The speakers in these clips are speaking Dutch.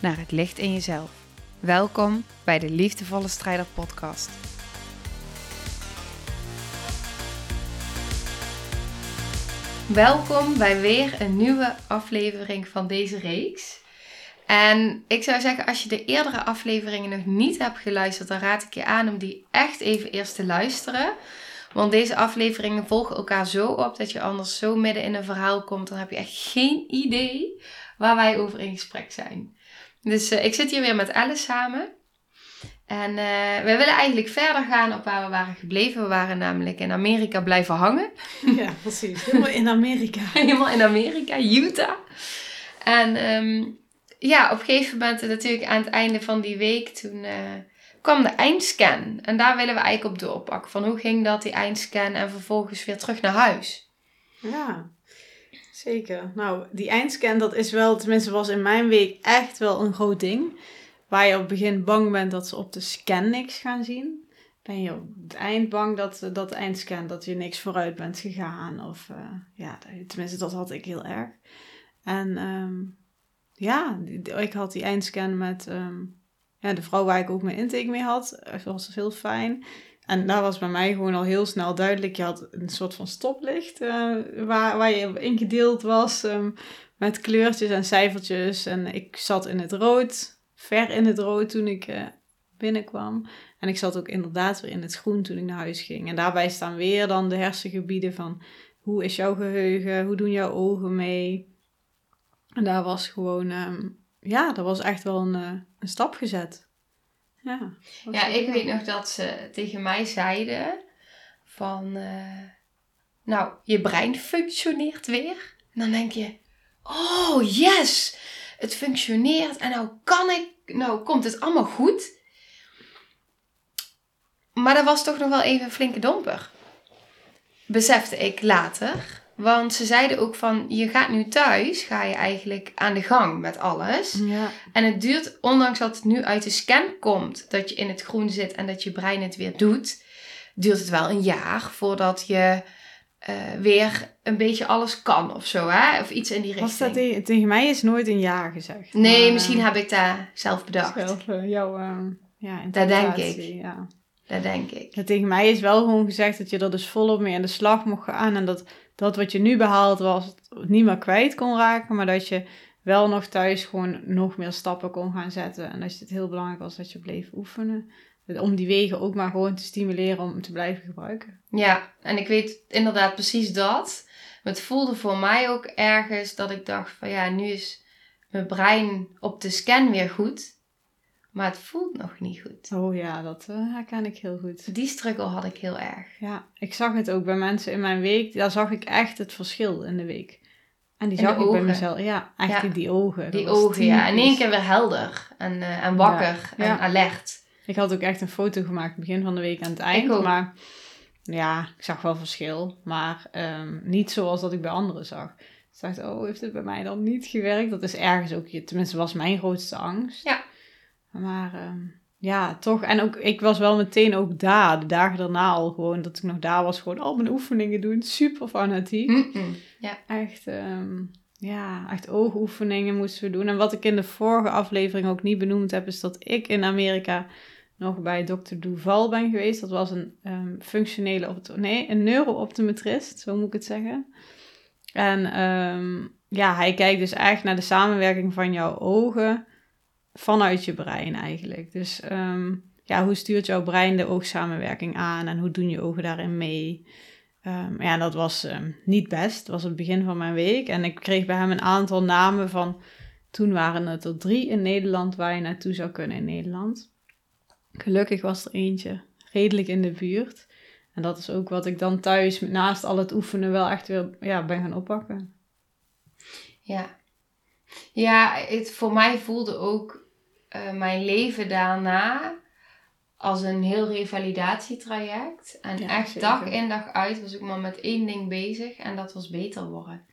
naar het licht in jezelf. Welkom bij de Liefdevolle Strijder Podcast. Welkom bij weer een nieuwe aflevering van deze reeks. En ik zou zeggen, als je de eerdere afleveringen nog niet hebt geluisterd, dan raad ik je aan om die echt even eerst te luisteren. Want deze afleveringen volgen elkaar zo op dat je anders zo midden in een verhaal komt. Dan heb je echt geen idee waar wij over in gesprek zijn. Dus uh, ik zit hier weer met Alice samen. En uh, we willen eigenlijk verder gaan op waar we waren gebleven. We waren namelijk in Amerika blijven hangen. Ja, precies. Helemaal in Amerika. Helemaal in Amerika, Utah. En um, ja, op een gegeven moment, natuurlijk aan het einde van die week, toen uh, kwam de eindscan. En daar willen we eigenlijk op doorpakken. Van hoe ging dat, die eindscan, en vervolgens weer terug naar huis. Ja, zeker. Nou, die eindscan, dat is wel, tenminste was in mijn week echt wel een groot ding. Waar je op het begin bang bent dat ze op de scan niks gaan zien. Ben je op het eind bang dat, dat eindscan, dat je niks vooruit bent gegaan. Of uh, ja, tenminste dat had ik heel erg. En um, ja, ik had die eindscan met um, ja, de vrouw waar ik ook mijn intake mee had. Dat was heel fijn. En daar was bij mij gewoon al heel snel duidelijk. Je had een soort van stoplicht uh, waar, waar je ingedeeld was um, met kleurtjes en cijfertjes. En ik zat in het rood, ver in het rood toen ik uh, binnenkwam. En ik zat ook inderdaad weer in het groen toen ik naar huis ging. En daarbij staan weer dan de hersengebieden van hoe is jouw geheugen, hoe doen jouw ogen mee. En daar was gewoon, um, ja, dat was echt wel een, uh, een stap gezet. Ja, ja ik weet nog dat ze tegen mij zeiden van, uh, nou, je brein functioneert weer. En dan denk je, oh yes, het functioneert en nou kan ik, nou komt het allemaal goed. Maar dat was toch nog wel even een flinke domper. Besefte ik later. Want ze zeiden ook van, je gaat nu thuis, ga je eigenlijk aan de gang met alles. Ja. En het duurt, ondanks dat het nu uit de scan komt, dat je in het groen zit en dat je brein het weer doet, duurt het wel een jaar voordat je uh, weer een beetje alles kan of zo, hè? Of iets in die richting. Was dat tegen, tegen mij is nooit een jaar gezegd. Nee, maar, misschien uh, heb ik dat zelf bedacht. Zelf, uh, jouw, ja, dat denk ik. Ja. Dat denk ik. Ja, tegen mij is wel gewoon gezegd dat je er dus volop mee aan de slag mocht gaan. En dat dat wat je nu behaald was, niet meer kwijt kon raken. Maar dat je wel nog thuis gewoon nog meer stappen kon gaan zetten. En dat het heel belangrijk was dat je bleef oefenen. Om die wegen ook maar gewoon te stimuleren om te blijven gebruiken. Ja, en ik weet inderdaad precies dat. Het voelde voor mij ook ergens dat ik dacht van ja, nu is mijn brein op de scan weer goed. Maar het voelt nog niet goed. Oh ja, dat uh, herken ik heel goed. Die struggle had ik heel erg. Ja, ik zag het ook bij mensen in mijn week. Daar zag ik echt het verschil in de week. En die zag ik bij ogen. mezelf. Ja, echt Ja. in die ogen. Die ogen, ja. In één keer weer helder en, eh, en wakker Ja. en Ja. alert. Ik had ook echt een foto gemaakt begin van de week aan het eind. Maar ja, ik zag wel verschil. Maar ehm, niet zoals dat ik bij anderen zag. Dus ik dacht, oh, heeft het bij mij dan niet gewerkt? Dat is ergens ook, tenminste was mijn grootste angst. Ja. Maar ehm, ja, toch. En ook, ik was wel meteen ook daar. De dagen daarna al gewoon, dat ik nog daar was. Gewoon al mijn oefeningen doen. Super fanatiek. Ja. Echt, ehm, ja, echt oogoefeningen moesten we doen. En wat ik in de vorige aflevering ook niet benoemd heb, is dat ik in Amerika nog bij Dr. Duval ben geweest. Dat was een ehm, functionele, nee, een neurooptometrist, zo moet ik het zeggen. En ja, hij kijkt dus echt naar de samenwerking van jouw ogen vanuit je brein eigenlijk. Dus ehm, ja, hoe stuurt jouw brein de oogsamenwerking aan en hoe doen je ogen daarin mee? Um, ja, dat was um, niet best. Dat was het begin van mijn week. En ik kreeg bij hem een aantal namen van... Toen waren het er drie in Nederland waar je naartoe zou kunnen in Nederland. Gelukkig was er eentje redelijk in de buurt. En dat is ook wat ik dan thuis, naast al het oefenen, wel echt weer ja, ben gaan oppakken. Ja. Ja, het, voor mij voelde ook eh, mijn leven daarna als een heel revalidatietraject. En Ja, echt zeker. dag in dag uit was ik maar met één ding bezig en dat was beter worden.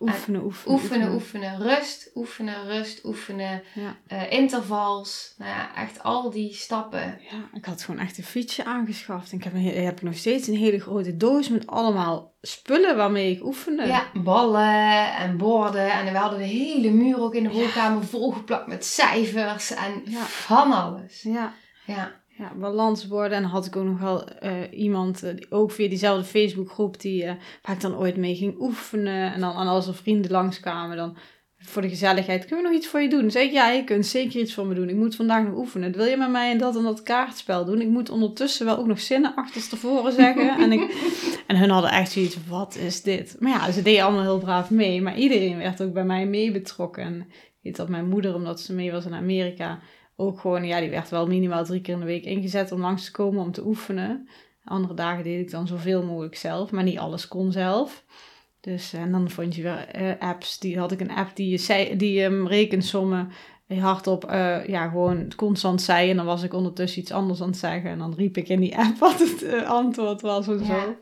Oefenen, oefenen, Oefenen, oefenen, rust, oefenen, rust, oefenen, Ja. eh, intervals. Nou ja, echt al die stappen. Ja, ik had gewoon echt een fietsje aangeschaft. En ik heb, een, he- heb nog steeds een hele grote doos met allemaal spullen waarmee ik oefende. Ja, ballen en borden. En we hadden de hele muur ook in de woonkamer volgeplakt met cijfers en Ja. van alles. Ja, Ja, ja balansborden. En dan had ik ook nog wel eh, iemand, die- ook via diezelfde Facebookgroep, die, eh, waar ik dan ooit mee ging oefenen. En dan en als er vrienden langskwamen, dan voor de gezelligheid, kunnen we nog iets voor je doen? Dan ik, ja, je kunt zeker iets voor me doen. Ik moet vandaag nog oefenen. Wil je met mij en dat en dat kaartspel doen? Ik moet ondertussen wel ook nog zinnen achterstevoren zeggen. en, ik, en hun hadden echt zoiets wat is dit? Maar ja, ze deden allemaal heel braaf mee. Maar iedereen werd ook bij mij mee betrokken. En ik weet dat mijn moeder, omdat ze mee was in Amerika, ook gewoon, ja, die werd wel minimaal drie keer in de week ingezet om langs te komen om te oefenen. Andere dagen deed ik dan zoveel mogelijk zelf, maar niet alles kon zelf. Dus, en dan vond je weer eh, apps. Die had ik een app die, je zei, die ehm, rekensommen hardop eh, ja, gewoon constant zei. En dan was ik ondertussen iets anders aan het zeggen. En dan riep ik in die app wat het eh, antwoord was en Ja. zo.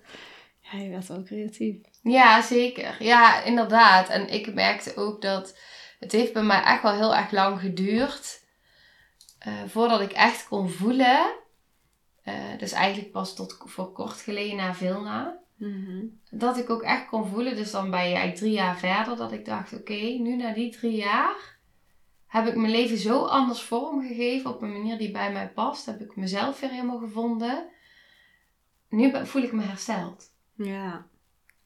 Ja, je werd wel creatief. ja zeker. Ja, inderdaad. En ik merkte ook dat het heeft bij mij echt wel heel erg lang geduurd. Eh, voordat ik echt kon voelen. eh, dus eigenlijk pas tot voor kort geleden na veel na. dat ik ook echt kon voelen. Dus dan ben je eigenlijk drie jaar verder. Dat ik dacht, oké, nu na die drie jaar heb ik mijn leven zo anders vormgegeven. Op een manier die bij mij past. Heb ik mezelf weer helemaal gevonden. Nu voel ik me hersteld. Ja.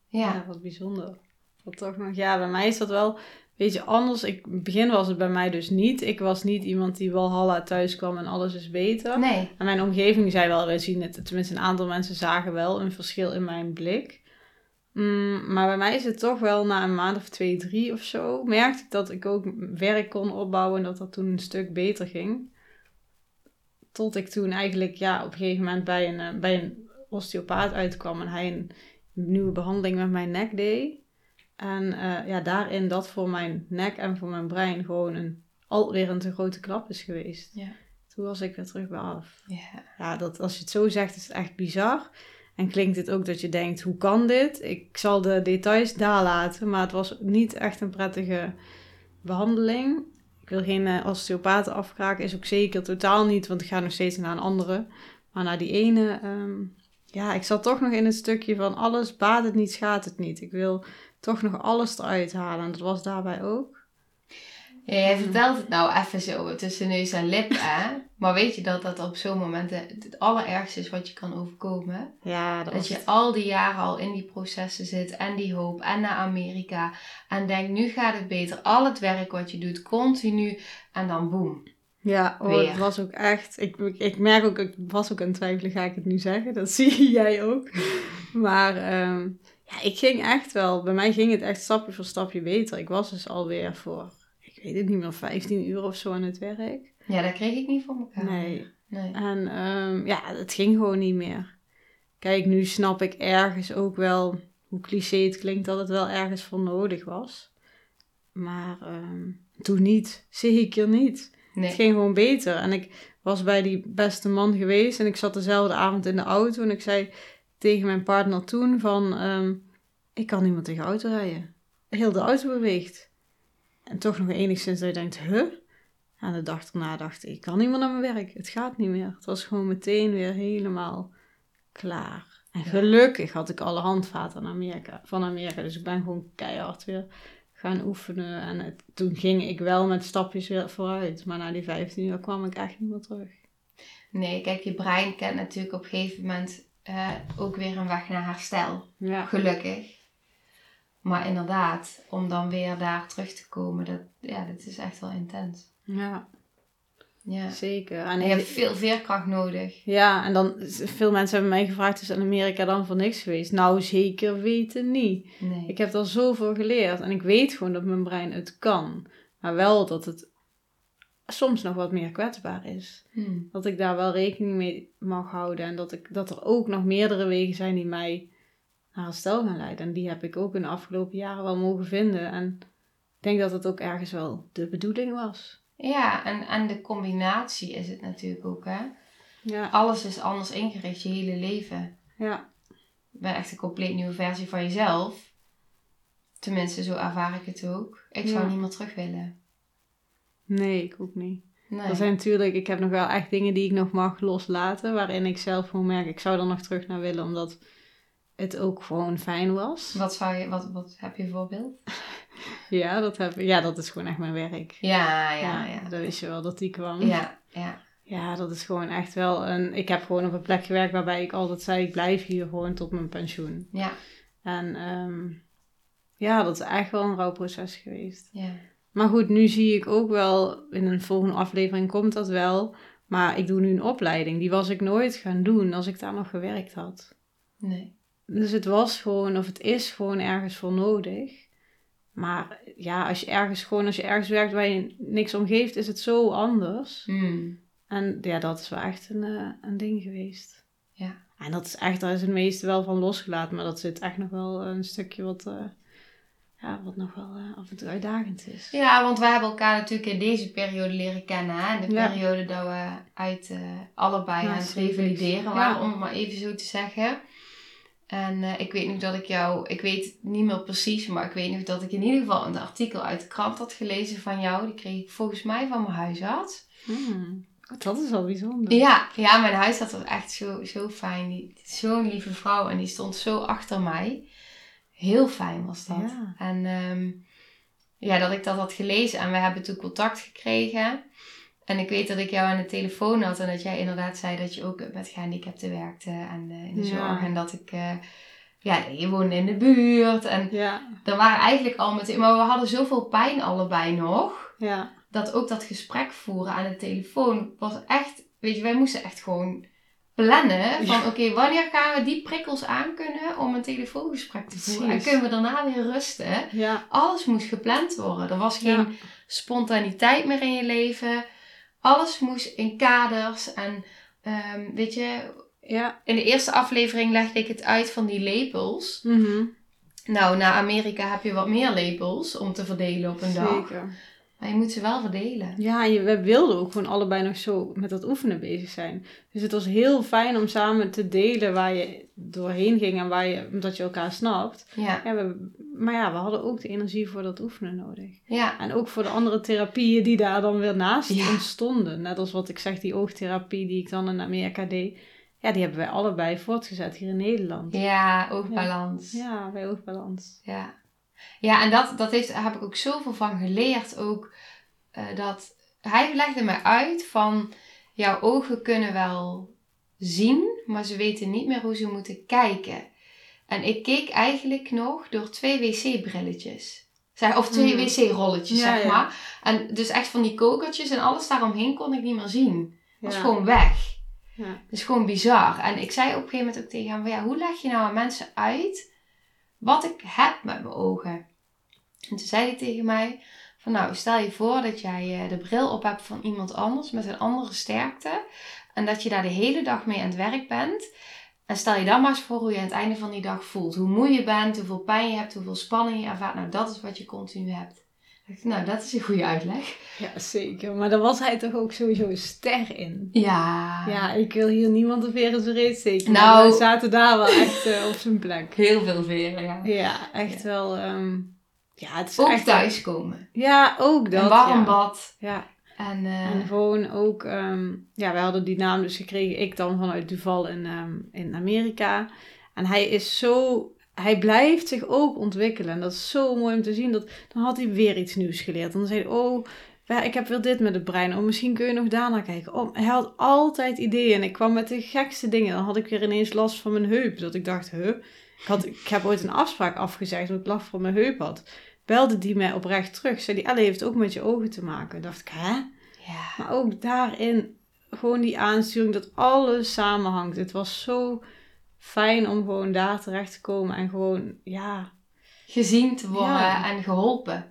Ja. Ja, wat bijzonder. Wat toch nog, ja, bij mij is dat wel een beetje anders. Ik, in het begin was het bij mij dus niet. Ik was niet iemand die Walhalla thuis kwam en alles is beter. Nee. En mijn omgeving zei wel, we zien het, tenminste een aantal mensen zagen wel een verschil in mijn blik. Mm, maar bij mij is het toch wel na een maand of twee, drie of zo, merkte ik dat ik ook werk kon opbouwen en dat dat toen een stuk beter ging. Tot ik toen eigenlijk ja, op een gegeven moment bij een, eh, bij een osteopaat uitkwam en hij een nieuwe behandeling met mijn nek deed. En eh, ja, daarin dat voor mijn nek en voor mijn brein gewoon een, alweer een te grote klap is geweest. Ja. Toen was ik weer terug bij af. Ja. Ja, dat, als je het zo zegt, is het echt bizar. En klinkt het ook dat je denkt, hoe kan dit? Ik zal de details daar laten, maar het was niet echt een prettige behandeling. Ik wil geen eh, osteopaten afkraken, is ook zeker totaal niet, want ik ga nog steeds naar een andere. Maar naar die ene, ehm, ja, ik zat toch nog in het stukje van alles baat het niet, schaadt het niet. Ik wil toch nog alles eruit halen en dat was daarbij ook. Ja, jij vertelt het nou even zo tussen neus en lip, hè? Maar weet je dat dat op zo'n moment het allerergste is wat je kan overkomen? Ja, dat, Dat je het. al die jaren al in die processen zit en die hoop en naar Amerika. En denkt, nu gaat het beter. Al het werk wat je doet, continu. En dan boem. Ja, oh, Weer. het was ook echt. Ik, ik, ik merk ook, ik was ook aan het twijfelen, ga ik het nu zeggen? Dat zie jij ook. Maar ehm, ja, ik ging echt wel, bij mij ging het echt stapje voor stapje beter. Ik was dus alweer voor, ik weet het niet meer, 15 uur of zo aan het werk. Ja, dat kreeg ik niet voor elkaar. Nee. Nee. En ehm, ja, het ging gewoon niet meer. Kijk, nu snap ik ergens ook wel, hoe cliché het klinkt, dat het wel ergens voor nodig was. Maar ehm, toen niet. Zeker niet. Het ging gewoon beter. En ik was bij die beste man geweest en ik zat dezelfde avond in de auto en ik zei tegen mijn partner toen van, ehm, ik kan niet meer tegen auto rijden. Heel de auto beweegt. En toch nog enigszins dat je denkt, huh? En de dag erna dacht ik, ik kan niet meer naar mijn werk. Het gaat niet meer. Het was gewoon meteen weer helemaal klaar. En gelukkig had ik alle handvaten aan Amerika, van Amerika. Dus ik ben gewoon keihard weer gaan oefenen. En het- toen ging ik wel met stapjes weer vooruit. Maar na die 15 uur kwam ik echt niet meer terug. nee, kijk, je brein kent natuurlijk op een gegeven moment eh, ook weer een weg naar herstel. Ja. Gelukkig. Maar inderdaad, om dan weer daar terug te komen, dat, ja, dat is echt wel intens. Ja, Ja. zeker. En En je hebt veel veerkracht nodig. Ja, en dan, veel mensen hebben mij gevraagd, is in Amerika dan voor niks geweest? Nou, zeker weten niet. Nee. Ik heb er zoveel geleerd en ik weet gewoon dat mijn brein het kan. Maar wel dat het soms nog wat meer kwetsbaar is. Hmm. Dat ik daar wel rekening mee mag houden. En dat, ik, dat er ook nog meerdere wegen zijn die mij naar herstel gaan leiden. En die heb ik ook in de afgelopen jaren wel mogen vinden. En denk dat het ook ergens wel de bedoeling was. Ja, en, en de combinatie is het natuurlijk ook, hè. Ja, Alles is anders ingericht, je hele leven. ja, Je bent echt een compleet nieuwe versie van jezelf. Tenminste, zo ervaar ik het ook. Ik zou Ja. niet meer terug willen. Nee, ik ook niet. Nee. Er zijn natuurlijk, ik heb nog wel echt dingen die ik nog mag loslaten, waarin ik zelf gewoon merk, ik zou er nog terug naar willen, omdat het ook gewoon fijn was. Wat, zou je, wat, wat heb je voorbeeld? Ja, dat, heb, ja, dat is gewoon echt mijn werk. Ja, ja, ja. Dat wist je wel dat die kwam. Ja, ja. Ja, dat is gewoon echt wel een... Ik heb gewoon op een plek gewerkt waarbij ik altijd zei, ik blijf hier gewoon tot mijn pensioen. Ja, En ehm, ja, dat is echt wel een rouwproces geweest. ja. Maar goed, nu zie ik ook wel, in een volgende aflevering komt dat wel. Maar ik doe nu een opleiding. Die was ik nooit gaan doen als ik daar nog gewerkt had. Nee. Dus het was gewoon, of het is gewoon ergens voor nodig. Maar ja, als je ergens gewoon, als je ergens werkt waar je niks om geeft, is het zo anders. Hmm. En ja, dat is wel echt een, eh, een ding geweest. Ja. En dat is echt, daar is het meeste wel van losgelaten. Maar dat zit echt nog wel een stukje wat, eh, ja, wat nog wel eh, af en toe uitdagend is. Ja, want wij hebben elkaar natuurlijk in deze periode leren kennen. Hè? In de Ja. periode dat we uit eh, allebei aan het revalideren Ja. waren, om het maar even zo te zeggen. En eh, ik weet nog dat ik jou, ik weet niet meer precies, maar ik weet nog dat ik in ieder geval een artikel uit de krant had gelezen van jou. Die kreeg ik volgens mij van mijn huisarts. Hmm, Dat is wel bijzonder. Ja, ja mijn huisarts was echt zo, zo fijn. Zo'n lieve vrouw en die stond zo achter mij. Heel fijn was dat. Ja. En ehm, ja, dat ik dat had gelezen en we hebben toen contact gekregen. En ik weet dat ik jou aan de telefoon had en dat jij inderdaad zei dat je ook met gehandicapten werkte en eh, in de Ja. zorg. En dat ik, eh, ja, je woonde in de buurt. En Ja, er waren eigenlijk al meteen, maar we hadden zoveel pijn allebei nog ja, dat ook dat gesprek voeren aan de telefoon was echt, weet je, wij moesten echt gewoon plannen van oké, wanneer gaan we die prikkels aankunnen om een telefoongesprek te voeren en kunnen we daarna weer rusten. ja, Alles moest gepland worden. Er was geen Ja. spontaniteit meer in je leven. Alles moest in kaders en ehm, weet je, ja. in de eerste aflevering legde ik het uit van die lepels. Mhm. Nou, na Amerika heb je wat meer lepels om te verdelen op een dag. Maar je moet ze wel verdelen. Ja, en je, we wilden ook gewoon allebei nog zo met dat oefenen bezig zijn. Dus het was heel fijn om samen te delen waar je doorheen ging en waar je, omdat je elkaar snapt. Ja, Ja, we, maar ja, we hadden ook de energie voor dat oefenen nodig. ja. En ook voor de andere therapieën die daar dan weer naast Ja. ontstonden. Net als wat ik zeg, die oogtherapie die ik dan in Amerika deed. Ja, die hebben wij allebei voortgezet hier in Nederland. Ja, oogbalans. Ja, Ja, bij Oogbalans. ja. En dat, dat heeft, daar heb ik ook zoveel van geleerd. Ook eh, dat hij legde me uit van jouw ogen kunnen wel zien, maar ze weten niet meer hoe ze moeten kijken. En ik keek eigenlijk nog door twee wc-brilletjes. Of twee Hmm. wc-rolletjes, Ja, zeg ja. maar. En dus echt van die kokertjes en alles daaromheen kon ik niet meer zien. Het was Ja. gewoon weg. Ja. Dat is gewoon bizar. En ik zei op een gegeven moment ook tegen hem: ja, hoe leg je nou aan mensen uit wat ik heb met mijn ogen? En toen zei hij tegen mij: van nou, stel je voor dat jij eh, de bril op hebt van iemand anders met een andere sterkte. En dat je daar de hele dag mee aan het werk bent. En stel je dan maar eens voor hoe je aan het einde van die dag voelt. Hoe moe je bent, hoeveel pijn je hebt, hoeveel spanning je ervaart. Nou, dat is wat je continu hebt. Nou, dat is een goede uitleg. ja, zeker. Maar daar was hij toch ook sowieso een ster in. Ja. Ja, ik wil hier niemand de zijn reet steken. Nou. We zaten daar wel echt eh, op zijn plek. Heel veel veren, ja. Ja, echt wel. ehm, ja, het is Ook echt... thuiskomen. Ja, ook dat. een warm ja. bad. Ja, En, eh, en gewoon ook... ehm, ja, wij hadden die naam dus gekregen. Ik dan vanuit Duval in, ehm, in Amerika. En hij is zo... Hij blijft zich ook ontwikkelen. En dat is zo mooi om te zien. Dat, dan had hij weer iets nieuws geleerd. Dan zei hij, oh... Ik heb weer dit met het brein. Oh, misschien kun je nog daarna kijken. Oh, hij had altijd ideeën. En ik kwam met de gekste dingen. Dan had ik weer ineens last van mijn heup. Dat ik dacht, huh? Ik, had, ik heb ooit een afspraak afgezegd omdat ik last van mijn heup had. Belde die mij oprecht terug. Zei die, Elle heeft ook met je ogen te maken. dacht ik, hè? ja. Maar ook daarin gewoon die aansturing dat alles samenhangt. Het was zo fijn om gewoon daar terecht te komen en gewoon, ja. gezien te worden Ja. en geholpen.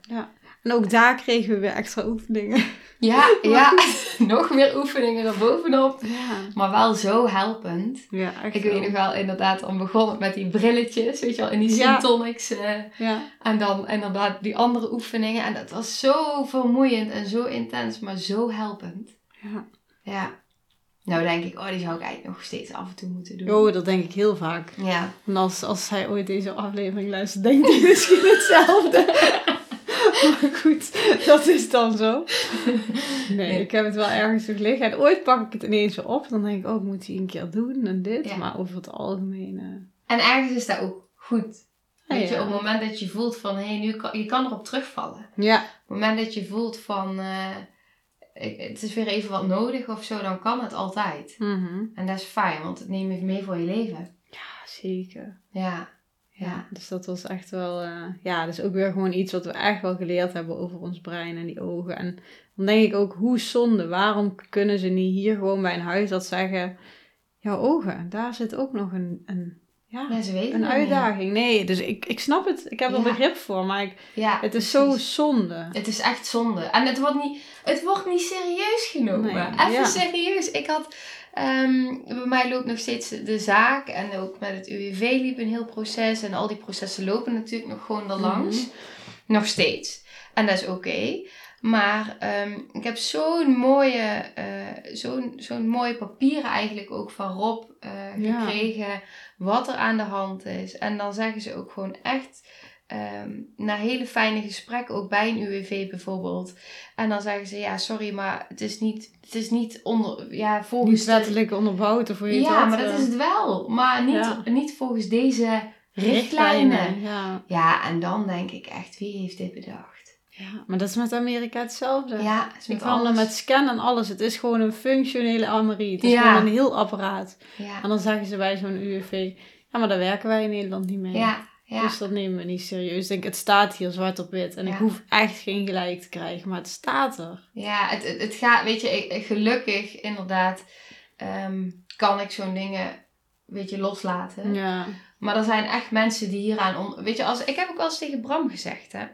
En ook daar kregen we weer extra oefeningen. Ja, ja. nog meer oefeningen erbovenop. Ja, Maar wel zo helpend. ja echt Ik weet nog wel inderdaad, dan begon het met die brilletjes, weet je wel, in die Ja. syntonics. eh, Ja, en dan inderdaad die andere oefeningen. En dat was zo vermoeiend en zo intens, maar zo helpend. ja. Ja. Nou denk ik, oh, die zou ik eigenlijk nog steeds af en toe moeten doen. Oh, dat denk ik heel vaak. Ja. En als, als hij ooit deze aflevering luistert, denkt hij misschien hetzelfde. maar goed, dat is dan zo. Nee, Nee. ik heb het wel ergens nog liggen. En ooit pak ik het ineens weer op. Dan denk ik, oh, ik moet die een keer doen en dit. Ja. Maar over het algemeen... eh, En ergens is dat ook goed. Ah, Weet je, ja. op het moment dat je voelt van, hé, hey, nu kan, je kan erop terugvallen. Ja, Op het moment dat je voelt van, eh, het is weer even wat nodig of zo, dan kan het altijd. mhm. En dat is fijn, want het neem je mee voor je leven. ja zeker. Ja. Ja, Ja. dus dat was echt wel... eh, ja, dat is ook weer gewoon iets wat we echt wel geleerd hebben over ons brein en die ogen. En dan denk ik ook, hoe zonde. Waarom kunnen ze niet hier gewoon bij een huisarts zeggen... Jouw ogen, daar zit ook nog een... een ja, weten Een niet. uitdaging. Nee, dus ik, ik snap het. Ik heb er Ja. begrip voor, maar ik, Ja, het is zo zonde. Het is echt zonde. En het wordt niet, het wordt niet serieus genomen. Nee, Even ja. serieus. Ik had, ehm, bij mij loopt nog steeds de zaak. En ook met het UWV liep een heel proces. En al die processen lopen natuurlijk nog gewoon erlangs. Mhm. Nog steeds. En dat is oké. Maar ehm, ik heb zo'n mooie, eh, zo'n, zo'n mooie papieren eigenlijk ook van Rob eh, Ja. gekregen. Wat er aan de hand is. En dan zeggen ze ook gewoon echt ehm, na hele fijne gesprekken, ook bij een UWV bijvoorbeeld. En dan zeggen ze, ja, sorry, maar het is niet, het is niet onder, ja, volgens Niet wettelijk onderbouwd of hoe je Ja, dat, maar dat eh, is het wel. Maar niet, Ja. niet volgens deze richtlijnen. Ja. Ja, en dan denk ik echt, wie heeft dit bedacht? Ja, maar dat is met Amerika hetzelfde. Ja, kan er alles. met scan en alles. Het is gewoon een functionele armerie. Het is Ja. gewoon een heel apparaat. Ja, En dan zeggen ze bij zo'n UWV, ja, maar daar werken wij in Nederland niet mee. ja, ja. Dus dat nemen we niet serieus. Ik denk, het staat hier zwart op wit. En ik hoef echt geen gelijk te krijgen, maar het staat er. Ja, het, het, het gaat, weet je, ik- gelukkig inderdaad ehm, kan ik zo'n dingen, weet je, loslaten. Ja. Maar er zijn echt mensen die hieraan, on, weet je, als, ik heb ook wel eens tegen Bram gezegd, hè.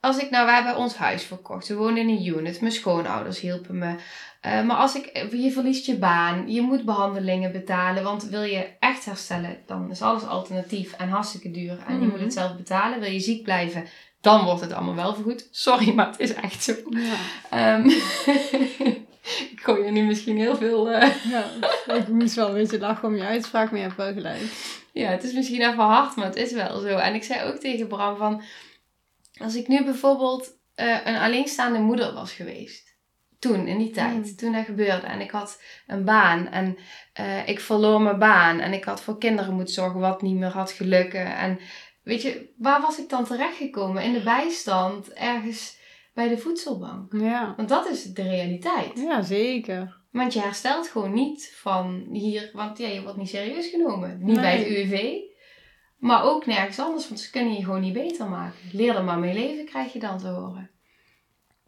Als ik nou, wij hebben ons huis verkocht, we woonden in een unit, mijn schoonouders hielpen me. Eh, maar als ik, je verliest je baan, je moet behandelingen betalen, want wil je echt herstellen, dan is alles alternatief en hartstikke duur. En je Mhm. moet het zelf betalen. Wil je ziek blijven, dan wordt het allemaal wel vergoed. Sorry, maar het is echt zo. Ja. Ehm, ik gooi je nu misschien heel veel. eh, ja. Ik moest wel een beetje lachen om je uitspraak, maar je hebt wel gelijk. ja, het is misschien even hard, maar het is wel zo. En ik zei ook tegen Bram van. Als ik nu bijvoorbeeld eh, een alleenstaande moeder was geweest. Toen, in die tijd, Mm. toen dat gebeurde. En ik had een baan en eh, ik verloor mijn baan. En ik had voor kinderen moeten zorgen wat niet meer had gelukken. En weet je, waar was ik dan terechtgekomen? In de bijstand, ergens bij de voedselbank. Ja. Want dat is de realiteit. Ja, zeker. Want je herstelt gewoon niet van hier, want ja, je wordt niet serieus genomen. Niet bij het. UWV, maar ook nergens anders, want ze kunnen je gewoon niet beter maken. Leer er maar mee leven, krijg je dan te horen.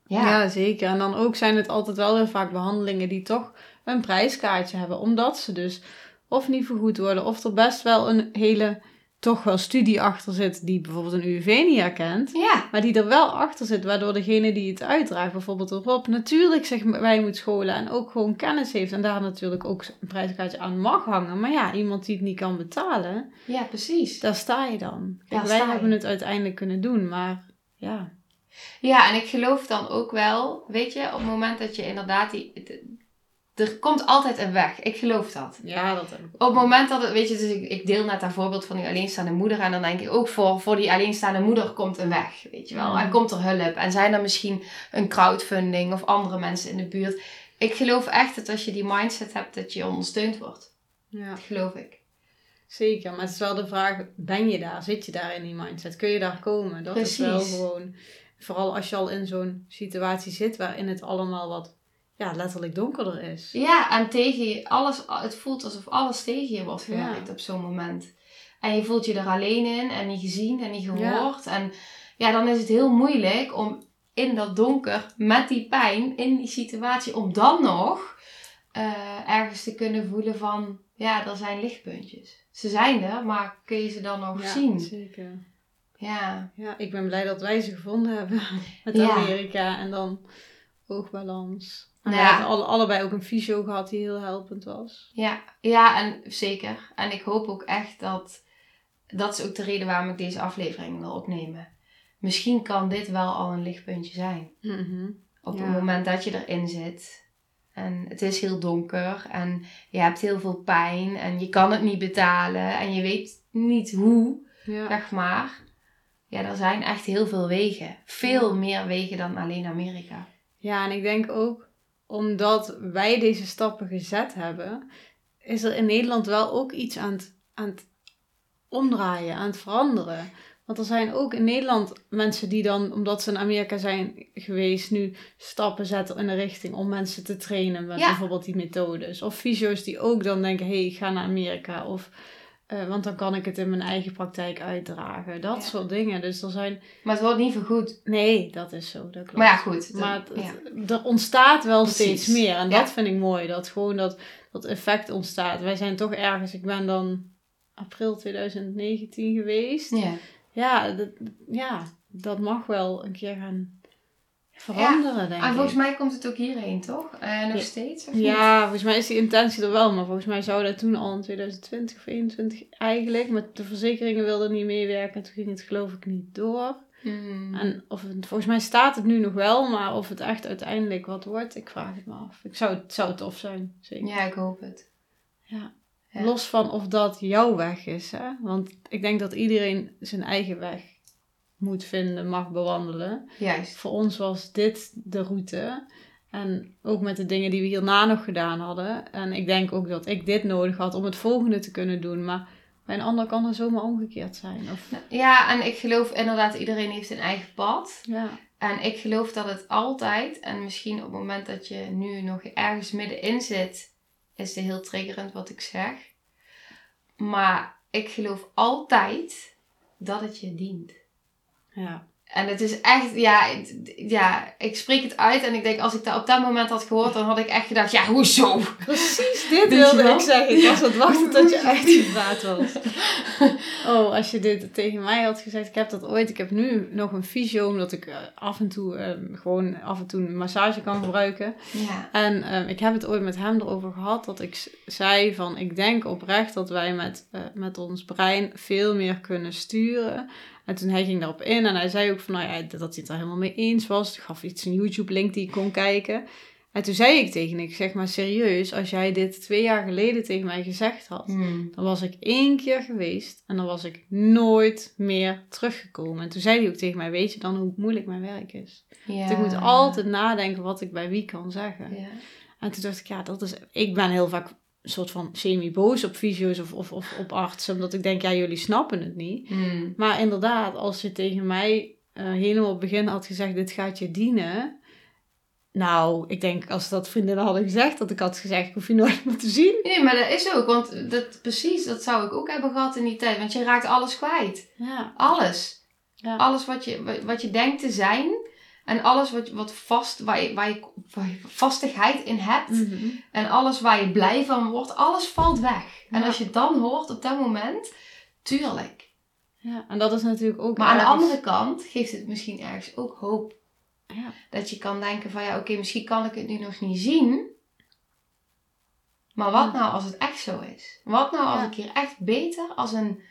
Ja. Zeker. En dan ook zijn het altijd wel heel vaak behandelingen die toch een prijskaartje hebben. Omdat ze dus of niet vergoed worden, of er best wel een hele, toch wel studie achter zit, die bijvoorbeeld een UWV niet herkent. ja, Maar die er wel achter zit, waardoor degene die het uitdraagt, bijvoorbeeld Rob, natuurlijk zich bij moet scholen en ook gewoon kennis heeft. En daar natuurlijk ook een prijskaartje aan mag hangen. Maar ja, iemand die het niet kan betalen, ja, precies. daar sta je dan. Kijk, wij je. hebben het uiteindelijk kunnen doen, maar ja. Ja, en ik geloof dan ook wel, weet je, op het moment dat je inderdaad die... er komt altijd een weg. Ik geloof dat. Ja, dat heb ik Op het moment dat het, weet je, dus ik, ik deel net dat voorbeeld van die alleenstaande moeder. En dan denk ik ook voor, voor die alleenstaande moeder komt een weg, weet je wel. Mm. En komt er hulp. En zijn er misschien een crowdfunding of andere mensen in de buurt. Ik geloof echt dat als je die mindset hebt, dat je ondersteund wordt. Ja. Dat geloof ik. Zeker, maar het is wel de vraag, ben je daar? Zit je daar in die mindset? Kun je daar komen? Dat is wel Precies. gewoon, vooral als je al in zo'n situatie zit waarin het allemaal wat, ja, letterlijk donkerder is. Ja, en tegen je, alles, het voelt alsof alles tegen je wordt gewerkt op zo'n moment. En je voelt je er alleen in en niet gezien en niet gehoord. En ja, dan is het heel moeilijk om in dat donker, met die pijn, in die situatie, om dan nog eh, ergens te kunnen voelen van, ja, er zijn lichtpuntjes. Ze zijn er, maar kun je ze dan nog Ja, zien? zeker. Ja. Ja, ik ben blij dat wij ze gevonden hebben met. Amerika en dan oogbalans. En we Ja. hebben alle, allebei ook een fysio gehad die heel helpend was. Ja, ja, en zeker. En ik hoop ook echt dat. Dat is ook de reden waarom ik deze aflevering wil opnemen. Misschien kan dit wel al een lichtpuntje zijn. Op Ja. het moment dat je erin zit. En het is heel donker. En je hebt heel veel pijn. En je kan het niet betalen. En je weet niet hoe, Ja. zeg maar. Ja, er zijn echt heel veel wegen. Veel meer wegen dan alleen Amerika. ja, en ik denk ook omdat wij deze stappen gezet hebben, is er in Nederland wel ook iets aan het, aan het omdraaien, aan het veranderen. Want er zijn ook in Nederland mensen die dan, omdat ze in Amerika zijn geweest, nu stappen zetten in de richting om mensen te trainen met Ja. bijvoorbeeld die methodes. Of fysio's die ook dan denken, hé, hey, ik ga naar Amerika. Of, eh, want dan kan ik het in mijn eigen praktijk uitdragen. Dat Ja. soort dingen. Dus er zijn... Maar het wordt niet vergoed. Nee, dat is zo, dat klopt. Maar ja, goed. Maar het- ja. het- er ontstaat wel Precies. steeds meer. En Ja. dat vind ik mooi. Dat gewoon dat, dat effect ontstaat. Wij zijn toch ergens... Ik ben dan april 2019 geweest. ja. Ja, dat, ja, dat mag wel een keer gaan veranderen, denk En ik. volgens mij komt het ook hierheen, toch? Eh, nog Ja. steeds? Of niet? Ja, volgens mij is die intentie er wel. Maar volgens mij zou dat toen al in 2020 of 2021 eigenlijk. Met de verzekeringen wilden niet meewerken. En toen ging het geloof ik niet door. Hmm. En of het, volgens mij staat het nu nog wel, maar of het echt uiteindelijk wat wordt, ik vraag het me af. Ik zou, het zou tof zijn, zeker. Ja, ik hoop het. Ja. Ja. Los van of dat jouw weg is, hè? Want ik denk dat iedereen zijn eigen weg moet vinden, mag bewandelen. Juist. Voor ons was dit de route. En ook met de dingen die we hierna nog gedaan hadden. En ik denk ook dat ik dit nodig had om het volgende te kunnen doen. Maar bij een ander kan er zomaar omgekeerd zijn. Of, Ja, en ik geloof inderdaad, iedereen heeft een eigen pad. ja. En ik geloof dat het altijd, en misschien op het moment dat je nu nog ergens middenin zit, is het heel triggerend wat ik zeg. Maar ik geloof altijd dat het je dient. Ja. En het is echt, ja, ja, ik spreek het uit en ik denk, als ik dat op dat moment had gehoord, dan had ik echt gedacht, ja, hoezo? Precies dit wilde ik zeggen. Ik was aan het wachten tot je uitgepraat was. Oh, als je dit tegen mij had gezegd. Ik heb dat ooit. Ik heb nu nog een fysio. Omdat ik eh, af en toe ehm, gewoon af en toe een massage kan gebruiken. Ja. En ehm, ik heb het ooit met hem erover gehad. Dat ik zei van ik denk oprecht dat wij met, eh, met ons brein veel meer kunnen sturen. En toen hij ging daarop in. En hij zei ook van nou ja, dat hij het er helemaal mee eens was. Ik gaf iets een YouTube link die ik kon kijken. En toen zei ik tegen hem, ik zeg maar serieus, als jij dit twee jaar geleden tegen mij gezegd had, Hmm. dan was ik één keer geweest en dan was ik nooit meer teruggekomen. En toen zei hij ook tegen mij, weet je dan hoe moeilijk mijn werk is? ja. Want ik moet altijd nadenken wat ik bij wie kan zeggen. Ja. En toen dacht ik, ja, dat is, ik ben heel vaak een soort van semi-boos op fysio's of, of, of op artsen, omdat ik denk, ja, jullie snappen het niet. Hmm. Maar inderdaad, als je tegen mij eh, helemaal op het begin had gezegd, dit gaat je dienen. Nou, ik denk als dat vriendinnen hadden gezegd, dat ik had gezegd, ik hoef je nooit meer te zien. Nee, maar dat is ook, want dat, precies, dat zou ik ook hebben gehad in die tijd. Want je raakt alles kwijt. Ja, Alles. Ja. Alles wat je, wa- wat je denkt te zijn. En alles wat, wat vast, waar je, waar, je, waar je vastigheid in hebt. Mhm. En alles waar je blij van wordt. Alles valt weg. En als je dan hoort op dat moment, tuurlijk. ja. En dat is natuurlijk ook Maar aan de andere kant geeft het misschien ergens ook hoop. Ja. Dat je kan denken van ja, oké, misschien kan ik het nu nog niet zien. Maar wat Ja. nou als het echt zo is? Wat nou als Ja. ik hier echt beter als een,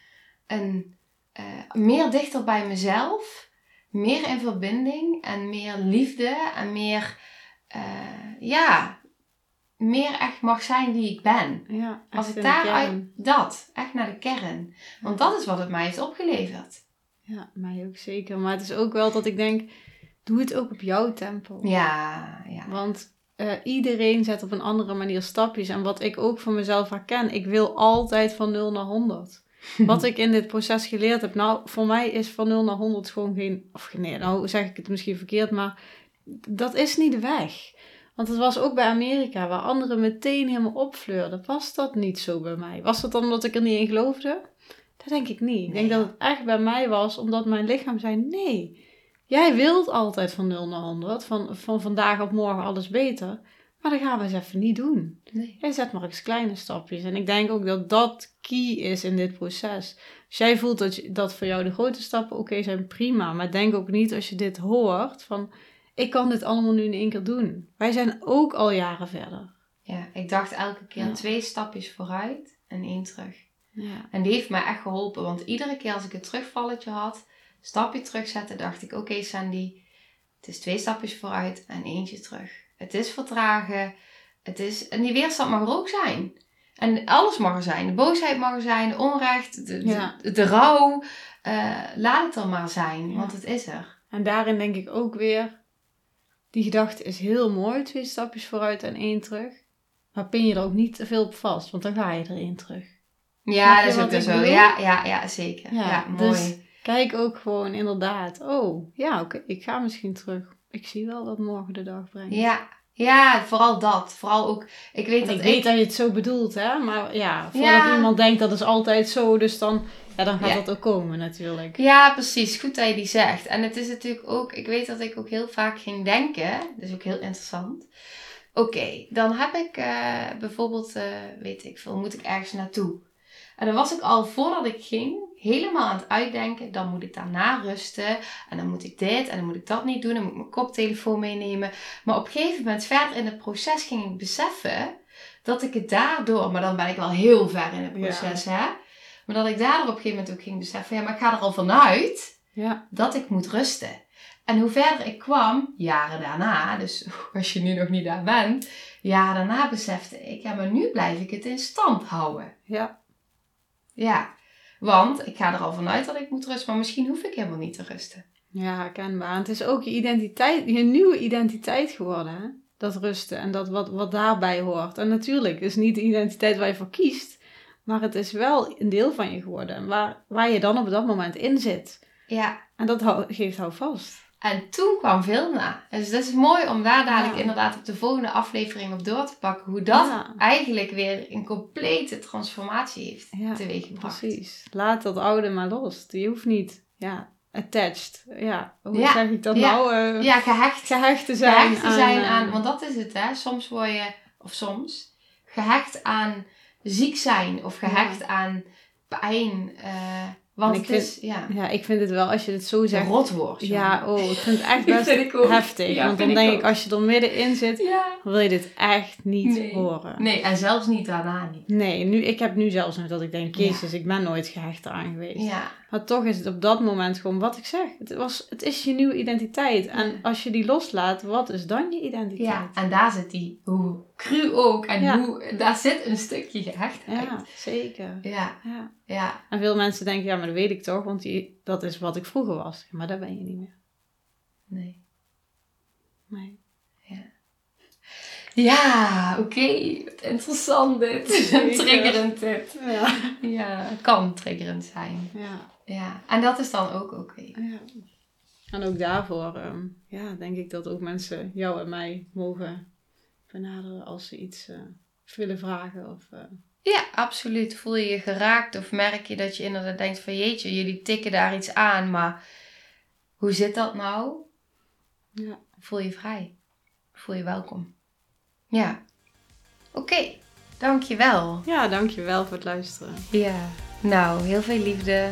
een eh, meer dichter bij mezelf, meer in verbinding en meer liefde en meer, eh, ja, meer echt mag zijn wie ik ben. Ja, Als ik daaruit, dat, echt naar de kern. Want dat is wat het mij heeft opgeleverd. Ja, mij ook zeker. Maar het is ook wel dat ik denk, doe het ook op jouw tempo. Ja, ja. Want eh, iedereen zet op een andere manier stapjes. En wat ik ook van mezelf herken, ik wil altijd van 0 naar 100. Wat ik in dit proces geleerd heb, nou, voor mij is van 0 naar 100 gewoon geen. Of nee, nou zeg ik het misschien verkeerd, maar dat is niet de weg. Want het was ook bij Amerika, waar anderen meteen helemaal opfleurden. Was dat niet zo bij mij? Was dat dan omdat ik er niet in geloofde? Dat denk ik niet. Ik denk dat het echt bij mij was, omdat mijn lichaam zei: nee, jij wilt altijd van 0 naar 100. Van, van vandaag op morgen alles beter. Maar dat gaan we eens even niet doen. Nee. Jij zet maar eens kleine stapjes. En ik denk ook dat dat key is in dit proces. Als jij voelt dat, je, dat voor jou de grote stappen oké zijn, prima. Maar denk ook niet als je dit hoort van, ik kan dit allemaal nu in één keer doen. Wij zijn ook al jaren verder. Ja, ik dacht elke keer Ja. twee stapjes vooruit en één terug. Ja. En die heeft mij echt geholpen, want iedere keer als ik een terugvalletje had, stapje terugzetten, dacht ik: Oké, Sandy, het is twee stapjes vooruit en eentje terug. Het is vertragen, het is, en die weerstand mag er ook zijn. En alles mag er zijn. De boosheid mag er zijn, de onrecht, de, Ja. de, de rouw. Eh, laat het er maar zijn, Ja. want het is er. En daarin denk ik ook weer, die gedachte is heel mooi, twee stapjes vooruit en één terug. Maar pin je er ook niet te veel op vast, want dan ga je er één terug. Ja, dat is ook zo. bedoel? Ja, ja, ja, zeker. Ja, Ja, mooi. dus- Kijk ook gewoon inderdaad, oh ja, oké, ik ga misschien terug. Ik zie wel wat morgen de dag brengt. Ja, ja, vooral dat. Vooral ook, ik weet En dat ik ik... weet dat je het zo bedoelt, hè, maar ja, voordat Ja. iemand denkt dat is altijd zo, dus dan, ja, dan gaat Ja. dat ook komen natuurlijk. Ja, precies. Goed dat je die zegt. En het is natuurlijk ook, ik weet dat ik ook heel vaak ging denken, dus ook heel interessant. Oké, dan heb ik eh, bijvoorbeeld, eh, weet ik veel, moet ik ergens naartoe. En dan was ik al voordat ik ging helemaal aan het uitdenken, dan moet ik daarna rusten. En dan moet ik dit en dan moet ik dat niet doen. Dan moet ik mijn koptelefoon meenemen. Maar op een gegeven moment verder in het proces ging ik beseffen dat ik het daardoor, maar dan ben ik wel heel ver in het Ja. proces hè. Maar dat ik daardoor op een gegeven moment ook ging beseffen, ja maar ik ga er al vanuit Ja, dat ik moet rusten. En hoe verder ik kwam, jaren daarna, dus als je nu nog niet daar bent, jaren daarna besefte ik, ja, maar nu blijf ik het in stand houden. ja, Ja, want ik ga er al vanuit dat ik moet rusten, maar misschien hoef ik helemaal niet te rusten. ja, herkenbaar. En het is ook je identiteit, je nieuwe identiteit geworden, hè? Dat rusten en dat wat, wat daarbij hoort. En natuurlijk, het is niet de identiteit waar je voor kiest, maar het is wel een deel van je geworden. En waar, waar je dan op dat moment in zit. Ja, En dat geeft hou vast. En toen kwam Vilna. Dus dat is mooi om daar dadelijk Ja. inderdaad op de volgende aflevering op door te pakken. Hoe dat Ja. eigenlijk weer een complete transformatie heeft Ja, teweeggebracht. Precies. Laat dat oude maar los. Je hoeft niet, ja, attached. Ja, hoe zeg ik dat nou? Eh, Ja, gehecht. Gehecht te zijn, gehecht te zijn eh, aan, want dat is het hè, soms word je, of soms, gehecht aan ziek zijn of gehecht aan pijn. eh, want ik is, ja, Ja, ik vind het wel, als je het zo zegt. rotwoord. Ja, oh, ik vind het echt best vind heftig. Ja, want dan vind ik denk ook. ik, als je er middenin zit, ja. wil je dit echt niet Nee. horen. Nee, en zelfs niet daarna niet. Nee, nu, ik heb nu zelfs nog dat ik denk, jezus, ik ben nooit gehecht eraan geweest. Ja, Maar toch is het op dat moment gewoon wat ik zeg. Het, was, het is je nieuwe identiteit. En als je die loslaat, wat is dan je identiteit? ja, en daar zit die, hoe cru ook, en Ja. hoe, daar zit een stukje gehechtheid. Ja, zeker. Ja, Ja. ja, En veel mensen denken, ja, maar dat weet ik toch, want die, dat is wat ik vroeger was. Maar dat ben je niet meer. nee. Nee. Ja, oké. Interessant dit. Triggerend dit. Ja. Ja, kan triggerend zijn. Ja. Ja, en dat is dan ook oké. ja. En ook daarvoor, ehm, ja, denk ik dat ook mensen jou en mij mogen benaderen als ze iets eh, willen vragen. Of, eh, Ja, absoluut. Voel je je geraakt of merk je dat je inderdaad denkt van jeetje, jullie tikken daar iets aan, maar hoe zit dat nou? ja. Voel je vrij. Voel je welkom. Ja. Oké, dankjewel. ja, dankjewel voor het luisteren. Ja, nou, heel veel liefde.